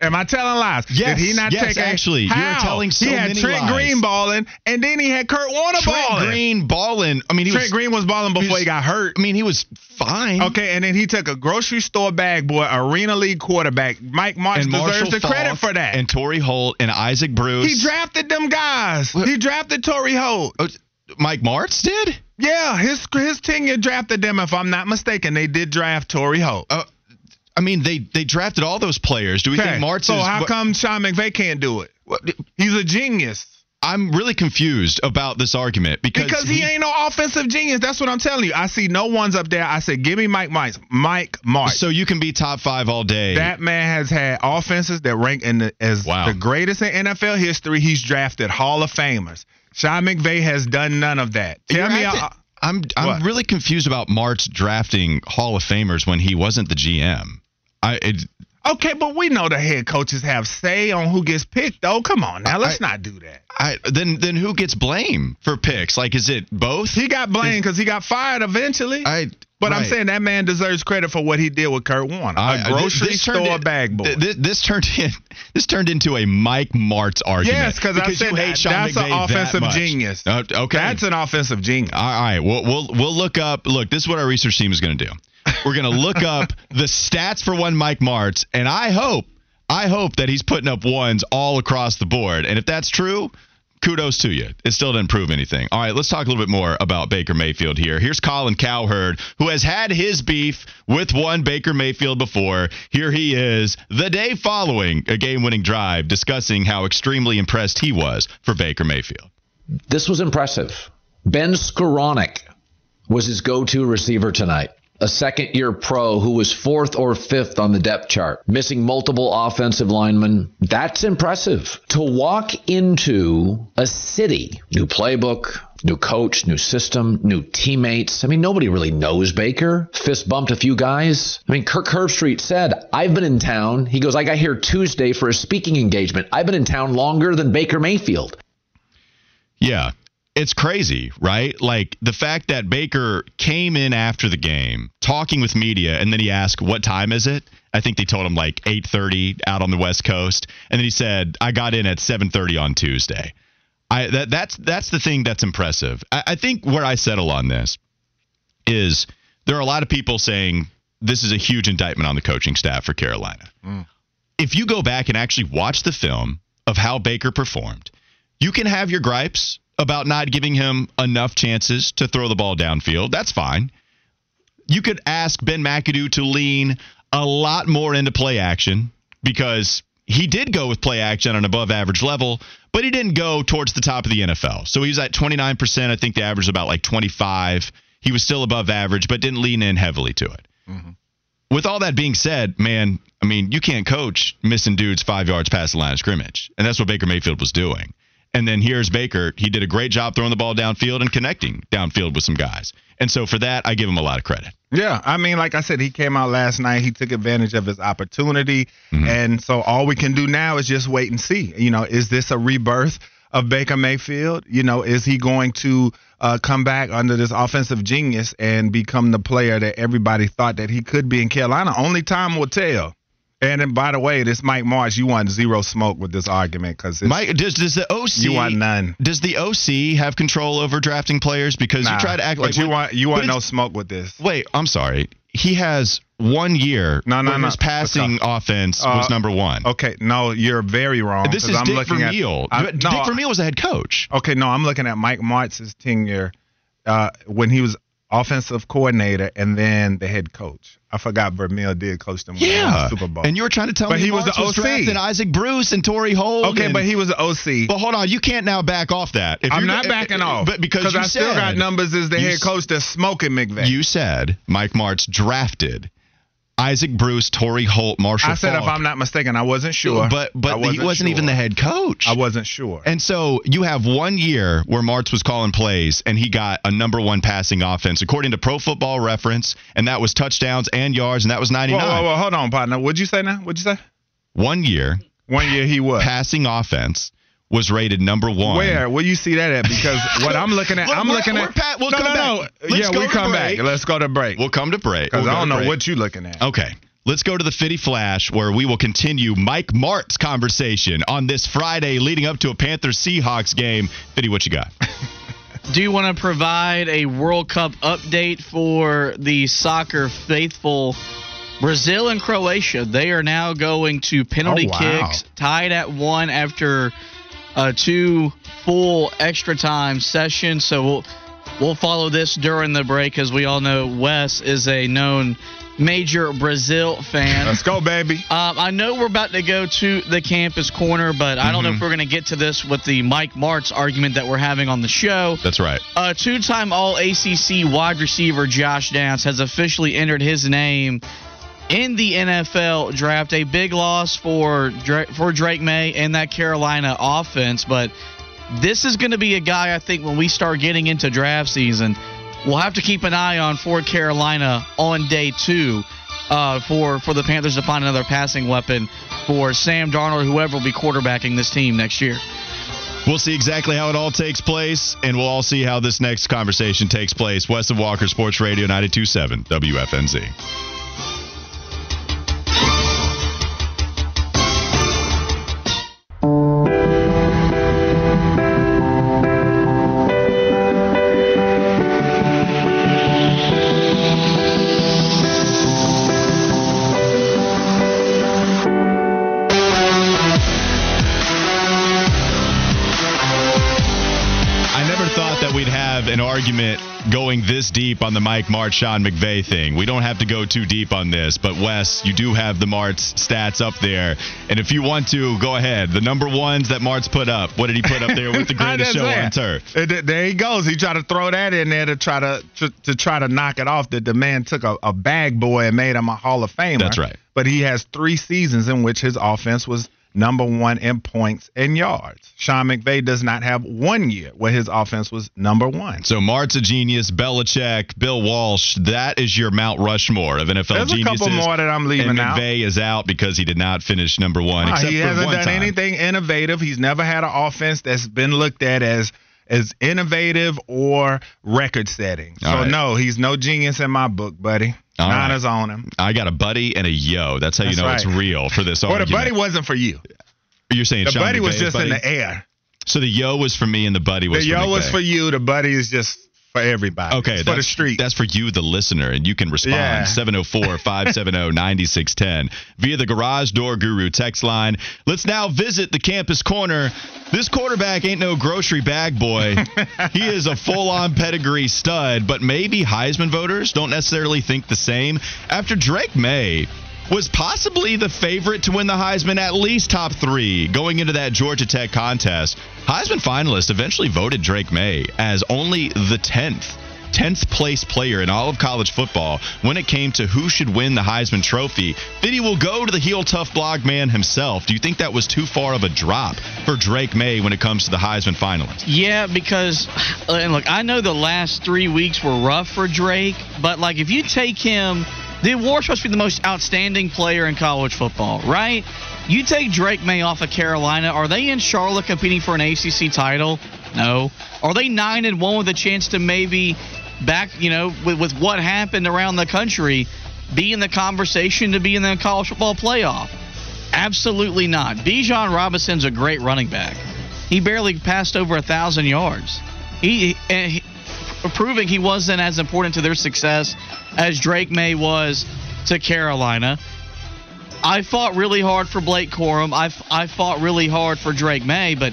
Speaker 2: Am I telling lies?
Speaker 3: Yes,
Speaker 2: Did he not
Speaker 3: yes,
Speaker 2: take a-
Speaker 3: actually. You're
Speaker 2: How?
Speaker 3: telling so
Speaker 2: He had
Speaker 3: many
Speaker 2: Trent
Speaker 3: lies.
Speaker 2: Green balling, and then he had Kurt Warner
Speaker 3: Trent
Speaker 2: balling.
Speaker 3: Green balling. I mean, he
Speaker 2: Trent
Speaker 3: was.
Speaker 2: Green was balling before
Speaker 3: was-
Speaker 2: he got hurt.
Speaker 3: I mean, he was fine.
Speaker 2: Okay, and then he took a grocery store bag boy, arena league quarterback. Mike Martz
Speaker 3: And Marshall
Speaker 2: deserves the credit for that.
Speaker 3: And Torry Holt and Isaac Bruce.
Speaker 2: he drafted them guys. He drafted Torry Holt.
Speaker 3: Oh, Mike Martz did.
Speaker 2: Yeah, his his tenure drafted them. If I'm not mistaken, they did draft Torry Holt.
Speaker 3: Uh, I mean, they they drafted all those players. Do we
Speaker 2: Okay,
Speaker 3: think Martz
Speaker 2: so how
Speaker 3: what-
Speaker 2: come Sean McVay can't do it? He's a genius.
Speaker 3: I'm really confused about this argument because,
Speaker 2: Because he, ain't no offensive genius. That's what I'm telling you. I see no ones up there. I said, give me Mike Martz. Mike Martz.
Speaker 3: So you can be top five all day.
Speaker 2: That man has had offenses that rank in the, as
Speaker 3: Wow.
Speaker 2: the greatest in NFL history. He's drafted Hall of Famers. Sean McVay has done none of that. Tell
Speaker 3: You're
Speaker 2: me,
Speaker 3: acting- I'm I'm
Speaker 2: What?
Speaker 3: really confused about Martz drafting Hall of Famers when he wasn't the GM. I it,
Speaker 2: okay, but we know the head coaches have say on who gets picked. Though, come on now, let's
Speaker 3: I-
Speaker 2: not do that.
Speaker 3: I then then who gets blame for picks? Like, is it both?
Speaker 2: He got blamed because he got fired eventually.
Speaker 3: I.
Speaker 2: but I'm saying that man deserves credit for what he did with Kurt Warner,
Speaker 3: I-
Speaker 2: a grocery
Speaker 3: this turned
Speaker 2: store
Speaker 3: in-
Speaker 2: bag boy.
Speaker 3: This, this turned in, <laughs> this turned into a Mike Martz argument.
Speaker 2: yes, because I
Speaker 3: you
Speaker 2: said
Speaker 3: hate
Speaker 2: that, that's an offensive
Speaker 3: much.
Speaker 2: genius.
Speaker 3: Uh, okay,
Speaker 2: That's an offensive genius.
Speaker 3: All right, we'll we'll we'll look up. Look, this is what our research team is going to do. We're going to look up <laughs> the stats for one Mike Martz, and I hope I hope that he's putting up ones all across the board. And if that's true, kudos to you. It still didn't prove anything. All right, let's talk a little bit more about Baker Mayfield here. Here's Colin Cowherd, who has had his beef with one Baker Mayfield before. Here he is, the day following a game-winning drive, discussing how extremely impressed he was for Baker Mayfield.
Speaker 8: This was impressive. Ben Skowronek was his go to receiver tonight. A second year pro who was fourth or fifth on the depth chart, missing multiple offensive linemen. That's impressive. To walk into a city, new playbook, new coach, new system, new teammates. I mean, nobody really knows Baker. Fist bumped a few guys. I mean, Kirk Herbstreit said, I've been in town. He goes, I got here Tuesday for a speaking engagement. I've been in town longer than Baker Mayfield.
Speaker 3: Yeah. It's crazy, right? Like the fact that Baker came in after the game talking with media and then he asked, "What time is it?" I think they told him like 8:30 out on the West Coast, and then he said, "I got in at 7:30 on Tuesday." I that that's that's the thing that's impressive. I, I think where I settle on this is there are a lot of people saying this is a huge indictment on the coaching staff for Carolina. Mm. If you go back and actually watch the film of how Baker performed, you can have your gripes about not giving him enough chances to throw the ball downfield. That's fine. You could ask Ben McAdoo to lean a lot more into play action because he did go with play action on an above average level, but he didn't go towards the top of the NFL. So he was at 29%. I think the average was about like 25. He was still above average, but didn't lean in heavily to it. Mm-hmm. With all that being said, man, I mean, you can't coach missing dudes five yards past the line of scrimmage. And that's what Baker Mayfield was doing. And then here's Baker. He did a great job throwing the ball downfield and connecting downfield with some guys. And so for that, I give him a lot of credit.
Speaker 2: Yeah, I mean, like I said, he came out last night. He took advantage of his opportunity, and so all we can do now is just wait and see. You know, is this a rebirth of Baker Mayfield? You know, is he going to uh, come back under this offensive genius and become the player that everybody thought that he could be in Carolina? Only time will tell. And then, by the way, this Mike Martz, you want zero smoke with this argument because
Speaker 3: Mike, does, does the OC
Speaker 2: you want none.
Speaker 3: Does the OC have control over drafting players? Because
Speaker 2: Nah,
Speaker 3: you try to act like
Speaker 2: you want you want no smoke with this.
Speaker 3: Wait, I'm sorry. He has one year.
Speaker 2: No, no, no.
Speaker 3: His passing offense
Speaker 2: Uh,
Speaker 3: was number one.
Speaker 2: Okay, no, you're very wrong.
Speaker 3: This is
Speaker 2: I'm
Speaker 3: Dick
Speaker 2: looking at-
Speaker 3: Vermeil.
Speaker 2: I-
Speaker 3: Dick
Speaker 2: no,
Speaker 3: Vermeil was the head coach.
Speaker 2: Okay, no, I'm looking at Mike Martz's tenure uh, when he was offensive coordinator and then the head coach. I forgot Vermeil did coach them won the
Speaker 3: Yeah,
Speaker 2: Super Bowl.
Speaker 3: and you were trying to tell
Speaker 2: But
Speaker 3: me
Speaker 2: he was
Speaker 3: Martz
Speaker 2: the OC.
Speaker 3: And Isaac Bruce and Torry Holt.
Speaker 2: okay,
Speaker 3: and-
Speaker 2: but he was the OC.
Speaker 3: But hold on, you can't now back off that. If
Speaker 2: I'm not backing off,
Speaker 3: But because
Speaker 2: I still got numbers as the head coach that's smoking McVay.
Speaker 3: You said Mike Martz drafted Isaac Bruce, Torry Holt, Marshall.
Speaker 2: I said if I'm not mistaken, I wasn't sure.
Speaker 3: but but he wasn't
Speaker 2: sure.
Speaker 3: even the head coach.
Speaker 2: I wasn't sure.
Speaker 3: And so you have one year where Martz was calling plays and he got a number one passing offense according to Pro Football Reference, and that was touchdowns and yards, and that was
Speaker 2: whoa,
Speaker 3: 99.
Speaker 2: whoa, whoa, hold on, partner. What'd you say now? What'd you say?
Speaker 3: One year,
Speaker 2: One year he was.
Speaker 3: passing offense was rated number one.
Speaker 2: Where? Where you see that at? Because <laughs> what I'm looking at,
Speaker 3: Look,
Speaker 2: I'm
Speaker 3: we're-
Speaker 2: looking
Speaker 3: we're
Speaker 2: at.
Speaker 3: pat- we'll
Speaker 2: no,
Speaker 3: come
Speaker 2: no, no.
Speaker 3: back. Let's
Speaker 2: yeah, we
Speaker 3: to
Speaker 2: come
Speaker 3: break.
Speaker 2: back. Let's go to break.
Speaker 3: We'll come to break.
Speaker 2: Because
Speaker 3: We'll
Speaker 2: I don't know
Speaker 3: break.
Speaker 2: what you looking at.
Speaker 3: Okay. Let's go to the Fitty Flash where we will continue Mike Martz conversation on this Friday leading up to a Panthers Seahawks game. Fitty, what you got? <laughs>
Speaker 4: Do you want to provide a World Cup update for the soccer faithful? Brazil and Croatia, they are now going to penalty
Speaker 2: Oh, wow.
Speaker 4: kicks, tied at one after uh, two full extra time sessions. So we'll we'll follow this during the break, as we all know Wes is a known major Brazil fan.
Speaker 2: Let's go, baby.
Speaker 4: Um, I know we're about to go to the campus corner, but I don't know if we're going to get to this with the Mike Martz argument that we're having on the show.
Speaker 3: That's right.
Speaker 4: Uh, two-time All ACC wide receiver Josh Downs has officially entered his name in the NFL draft. A big loss for Dra- for Drake Maye and that Carolina offense, but this is going to be a guy I think when we start getting into draft season, we'll have to keep an eye on for Carolina on day two. Uh, for for the Panthers to find another passing weapon for Sam Darnold, whoever will be quarterbacking this team next year.
Speaker 3: We'll see exactly how it all takes place, and we'll all see how this next conversation takes place. Wes of Walker Sports Radio 927 WFNZ. Deep on the Mike Martz Sean McVay thing. We don't have to go too deep on this, but Wes, you do have the Martz stats up there. And if you want to, go ahead. The number ones that Martz put up, what did he put up there with the <laughs> greatest show
Speaker 2: saying.
Speaker 3: on turf?
Speaker 2: Th- There he goes. He tried to throw that in there to try to to, to try to knock it off. That the man took a, a bag boy and made him a Hall of Famer.
Speaker 3: That's right.
Speaker 2: But he has three seasons in which his offense was number one in points and yards. Sean McVay does not have one year where his offense was number one.
Speaker 3: So Martz a genius, Belichick, Bill Walsh, that is your Mount Rushmore of NFL
Speaker 2: There's a
Speaker 3: geniuses.
Speaker 2: couple more that I'm leaving
Speaker 3: and
Speaker 2: out.
Speaker 3: McVay is out because he did not finish number one.
Speaker 2: He hasn't
Speaker 3: one
Speaker 2: done
Speaker 3: time.
Speaker 2: anything innovative. He's never had an offense that's been looked at as as innovative or record setting. So
Speaker 3: All right.
Speaker 2: no, he's no genius in my book, buddy.
Speaker 3: All right.
Speaker 2: Niners on him.
Speaker 3: I got a buddy and a yo. That's how you
Speaker 2: That's
Speaker 3: know it's real for this
Speaker 2: Well, the buddy wasn't for you.
Speaker 3: You're saying
Speaker 2: The
Speaker 3: Sean
Speaker 2: buddy was just in the air.
Speaker 3: So the yo was for me and the buddy was
Speaker 2: the
Speaker 3: for
Speaker 2: yo was for you. The buddy is just for everybody.
Speaker 3: Okay,
Speaker 2: It's for the street.
Speaker 3: That's for you, the listener, and you can respond
Speaker 2: Yeah.
Speaker 3: 704 570 9610 via the Garage Door Guru text line. Let's now visit the campus corner. This quarterback ain't no grocery bag boy. <laughs> he is a full on pedigree stud, but maybe Heisman voters don't necessarily think the same. After Drake Maye was possibly the favorite to win the Heisman, at least top three, going into that Georgia Tech contest. Heisman finalists eventually voted Drake Maye as only the 10th. 10th place player in all of college football when it came to who should win the Heisman Trophy. Fitty will go to the heel tough blog man himself. Do you think that was too far of a drop for Drake Maye when it comes to the Heisman finalists?
Speaker 4: Yeah, because and look, I know the last three weeks were rough for Drake, but like if you take him, the award's supposed to be the most outstanding player in college football, right? You take Drake Maye off of Carolina, are they in Charlotte competing for an ACC title? No. Are they nine and one with a chance to maybe back, you know, with, with what happened around the country, be in the conversation to be in the college football playoff? Absolutely not. Bijan Robinson's a great running back. He barely passed over a thousand yards. He, he proving he wasn't as important to their success as Drake Maye was to Carolina. I fought really hard for Blake Corum. I, I fought really hard for Drake Maye, but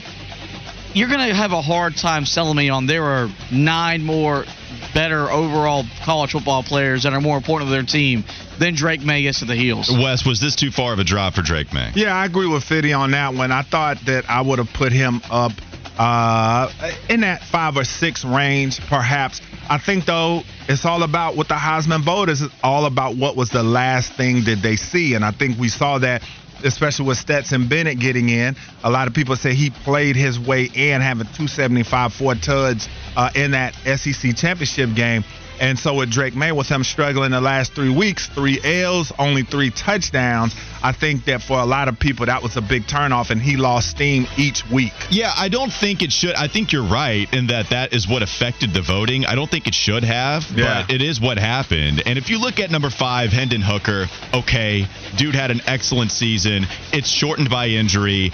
Speaker 4: you're going to have a hard time selling me on there are nine more better overall college football players that are more important to their team than Drake Maye gets to the heels.
Speaker 3: Wes, was this too far of a drop for Drake Maye?
Speaker 2: Yeah, I agree with Fitty on that one. I thought that I would have put him up uh, in that five or six range, perhaps. I think though it's all about what the Heisman voters. It's all about what was the last thing that they see, and I think we saw that. Especially with Stetson Bennett getting in, a lot of people say he played his way in, having 275, four tuds uh, in that SEC championship game. And so with Drake Maye, with him struggling the last three weeks, three L's, only three touchdowns, I think that for a lot of people that was a big turnoff, and he lost steam each week.
Speaker 3: Yeah, I don't think it should. I think you're right in that that is what affected the voting. I don't think it should have,
Speaker 2: Yeah.
Speaker 3: but it is what happened. And if you look at number five, Hendon Hooker, okay, dude had an excellent season. It's shortened by injury.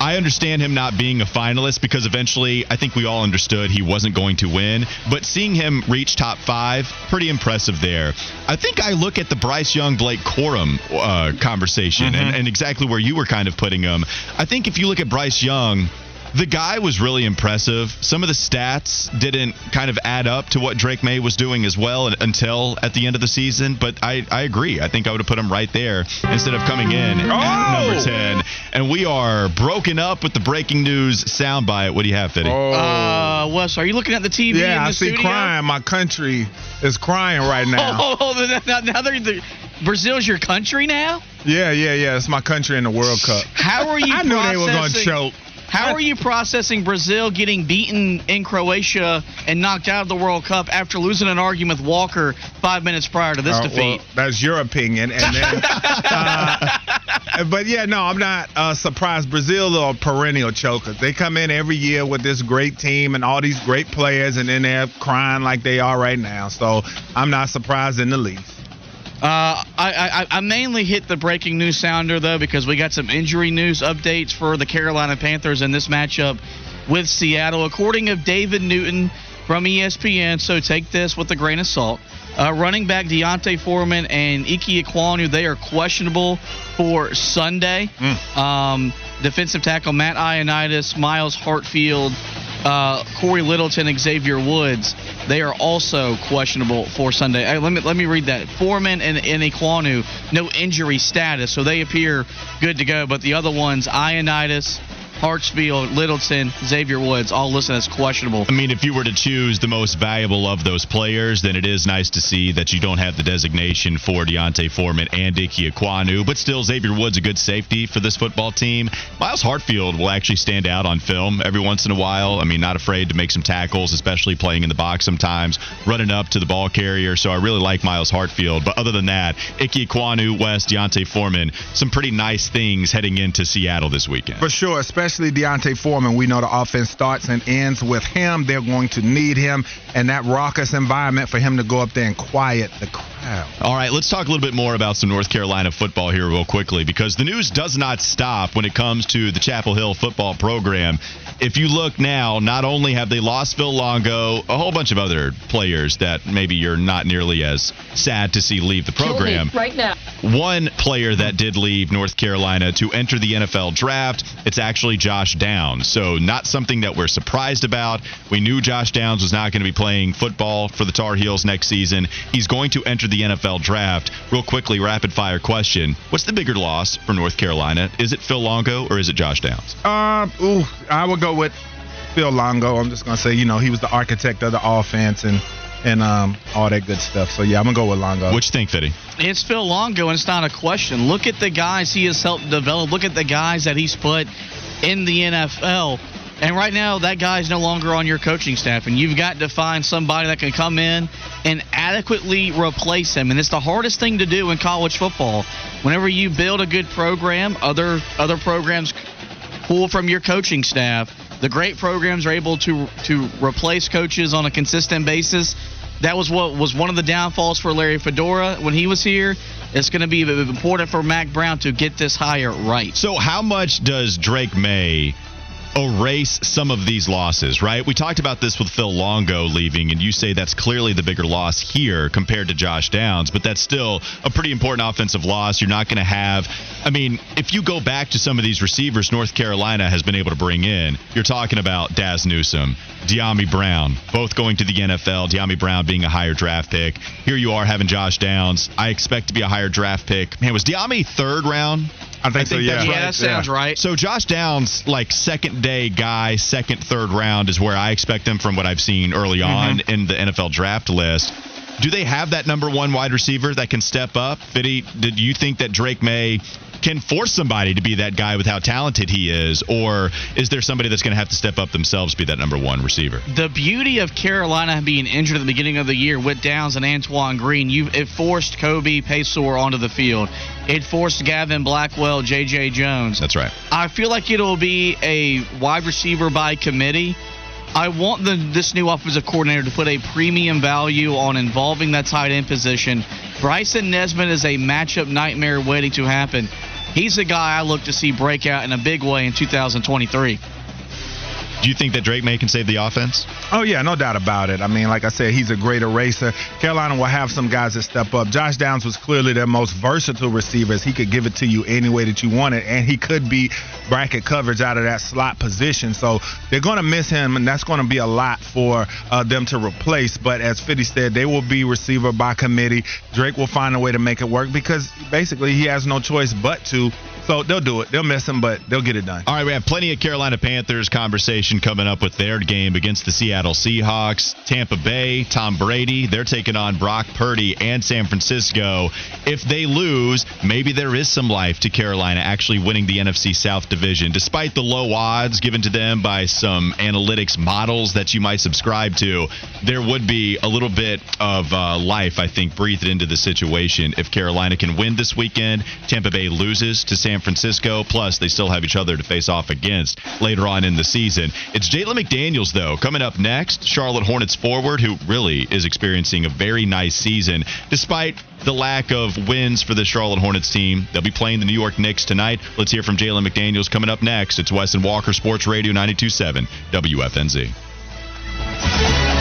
Speaker 3: I understand him not being a finalist because eventually I think we all understood he wasn't going to win. But seeing him reach top five, pretty impressive there. I think I look at the Bryce Young Blake Corum uh, conversation and, and exactly where you were kind of putting him. I think if you look at Bryce Young, the guy was really impressive. Some of the stats didn't kind of add up to what Drake Maye was doing as well until at the end of the season. But I, I agree. I think I would have put him right there instead of coming in at number 10. And we are broken up with the breaking news soundbite. What do you have, Fitty?
Speaker 4: Uh, Wes, are you looking at the TV in
Speaker 2: yeah,
Speaker 4: the
Speaker 2: I see
Speaker 4: studio?
Speaker 2: crying. My country is crying right now. <laughs>
Speaker 4: Oh, oh, oh, now, now they're the, Brazil's your country now.
Speaker 2: Yeah, yeah, yeah. It's my country in the World Cup.
Speaker 4: How are you? <laughs>
Speaker 2: I knew they were going to choke.
Speaker 4: How are you processing Brazil getting beaten in Croatia and knocked out of the World Cup after losing an argument with Walker five minutes prior to this
Speaker 2: Uh,
Speaker 4: defeat?
Speaker 2: well, that's your opinion. And then, <laughs> uh, but yeah, no, I'm not uh, surprised. Brazil are perennial chokers. They come in every year with this great team and all these great players, and then they're crying like they are right now. So I'm not surprised in the least.
Speaker 4: Uh, I, I I mainly hit the breaking news sounder though because we got some injury news updates for the Carolina Panthers in this matchup with Seattle. According of David Newton from ESPN, so take this with a grain of salt. Uh, running back D'Onta Foreman and Ike Ekwonu, they are questionable for Sunday. Um, defensive tackle Matt Ioannidis, Myles Hartsfield, uh, Corey Littleton, Xavier Woods, they are also questionable for Sunday. Uh, let me let me read that. Foreman and, and Ekwonu, no injury status, so they appear good to go. But the other ones, Ioannidis, Hartsfield, Littleton, Xavier Woods, all listed as questionable.
Speaker 3: I mean, if you were to choose the most valuable of those players, then it is nice to see that you don't have the designation for D'Onta Foreman and Ike Ekwonu, but still Xavier Woods a good safety for this football team. Myles Hartsfield will actually stand out on film every once in a while. I mean, not afraid to make some tackles, especially playing in the box sometimes, running up to the ball carrier. So I really like Myles Hartsfield. But other than that, Ike Ekwonu, Wes, D'Onta Foreman, some pretty nice things heading into Seattle this weekend.
Speaker 2: For sure, especially D'Onta Foreman. We know the offense starts and ends with him. They're going to need him and that raucous environment for him to go up there and quiet the crowd
Speaker 3: All right, let's talk a little bit more about some North Carolina football here, real quickly, because the news does not stop when it comes to the Chapel Hill football program. If you look now, not only have they lost Phil Longo, a whole bunch of other players that maybe you're not nearly as sad to see leave the program.
Speaker 9: right now.
Speaker 3: One player that did leave North Carolina to enter the NFL draft, it's actually Josh Downs. So, not something that we're surprised about. We knew Josh Downs was not going to be playing football for the Tar Heels next season. He's going to enter the NFL draft. Real quickly, rapid fire question What's the bigger loss for North Carolina? Is it Phil Longo or is it Josh Downs?
Speaker 2: Uh, ooh, I would go with Phil Longo. I'm just gonna say, you know, he was the architect of the offense and and um all that good stuff. So yeah, I'm gonna go with Longo.
Speaker 3: What you think, Fitty?
Speaker 4: It's Phil Longo, and it's not a question. Look at the guys he has helped develop. Look at the guys that he's put in the NFL. And right now, that guy's no longer on your coaching staff, and you've got to find somebody that can come in and adequately replace him. And it's the hardest thing to do in college football. Whenever you build a good program, other other programs pull from your coaching staff. The great programs are able to to replace coaches on a consistent basis. That was what was one of the downfalls for Larry Fedora when he was here. It's going to be important for Mack Brown to get this hire right.
Speaker 3: So, how much does Drake Maye erase some of these losses, right? We talked about this with Phil Longo leaving, and you say that's clearly the bigger loss here compared to Josh Downs, but that's still a pretty important offensive loss. You're not going to have, I mean, if you go back to some of these receivers North Carolina has been able to bring in, you're talking about Dazz Newsome, Dyami Brown, both going to the NFL, Dyami Brown being a higher draft pick. Here you are having Josh Downs. I expect to be a higher draft pick. Man, was Dyami third round?
Speaker 2: I think, so. Yeah,
Speaker 4: yeah, that sounds right.
Speaker 3: So Josh Downs, like second day guy, second, third round is where I expect him from what I've seen early mm-hmm. on in the NFL draft list. Do they have that number one wide receiver that can step up? Fitty, did you think that Drake Maye can force somebody to be that guy with how talented he is, or is there somebody that's going to have to step up themselves to be that number one receiver?
Speaker 4: The beauty of Carolina being injured at the beginning of the year with Downs and Antoine Green, you it forced Kobe Paysour onto the field. It forced Gavin Blackwell, J.J. Jones.
Speaker 3: That's right.
Speaker 4: I feel like it'll be a wide receiver by committee. I want the this new offensive coordinator to put a premium value on involving that tight end position. Bryson Nesbit is a matchup nightmare waiting to happen. He's a guy I look to see break out in a big way in 2023.
Speaker 3: Do you think that Drake Maye can save the offense?
Speaker 2: Oh yeah, no doubt about it. I mean, like I said, he's a great eraser. Carolina will have some guys that step up. Josh Downs was clearly their most versatile receiver. As he could give it to you any way that you wanted, and he could be bracket coverage out of that slot position. So they're going to miss him, and that's going to be a lot for uh, them to replace. But as Fitty said, they will be receiver by committee. Drake will find a way to make it work because basically he has no choice but to. So they'll do it. They'll miss him, but they'll get it done.
Speaker 3: All right, we have plenty of Carolina Panthers conversation coming up with their game against the Seattle Seahawks. Tampa Bay, Tom Brady, they're taking on Brock Purdy and San Francisco. If they lose, maybe there is some life to Carolina actually winning the NFC South division, despite the low odds given to them by some analytics models that you might subscribe to. There would be a little bit of uh, life, I think, breathed into the situation if Carolina can win this weekend. Tampa Bay loses to San Francisco. Plus, they still have each other to face off against later on in the season. It's Jalen McDaniels, though, coming up next. Charlotte Hornets forward, who really is experiencing a very nice season, despite the lack of wins for the Charlotte Hornets team. They'll be playing the New York Knicks tonight. Let's hear from Jalen McDaniels coming up next. It's Wes and Walker Sports Radio 927 WFNZ.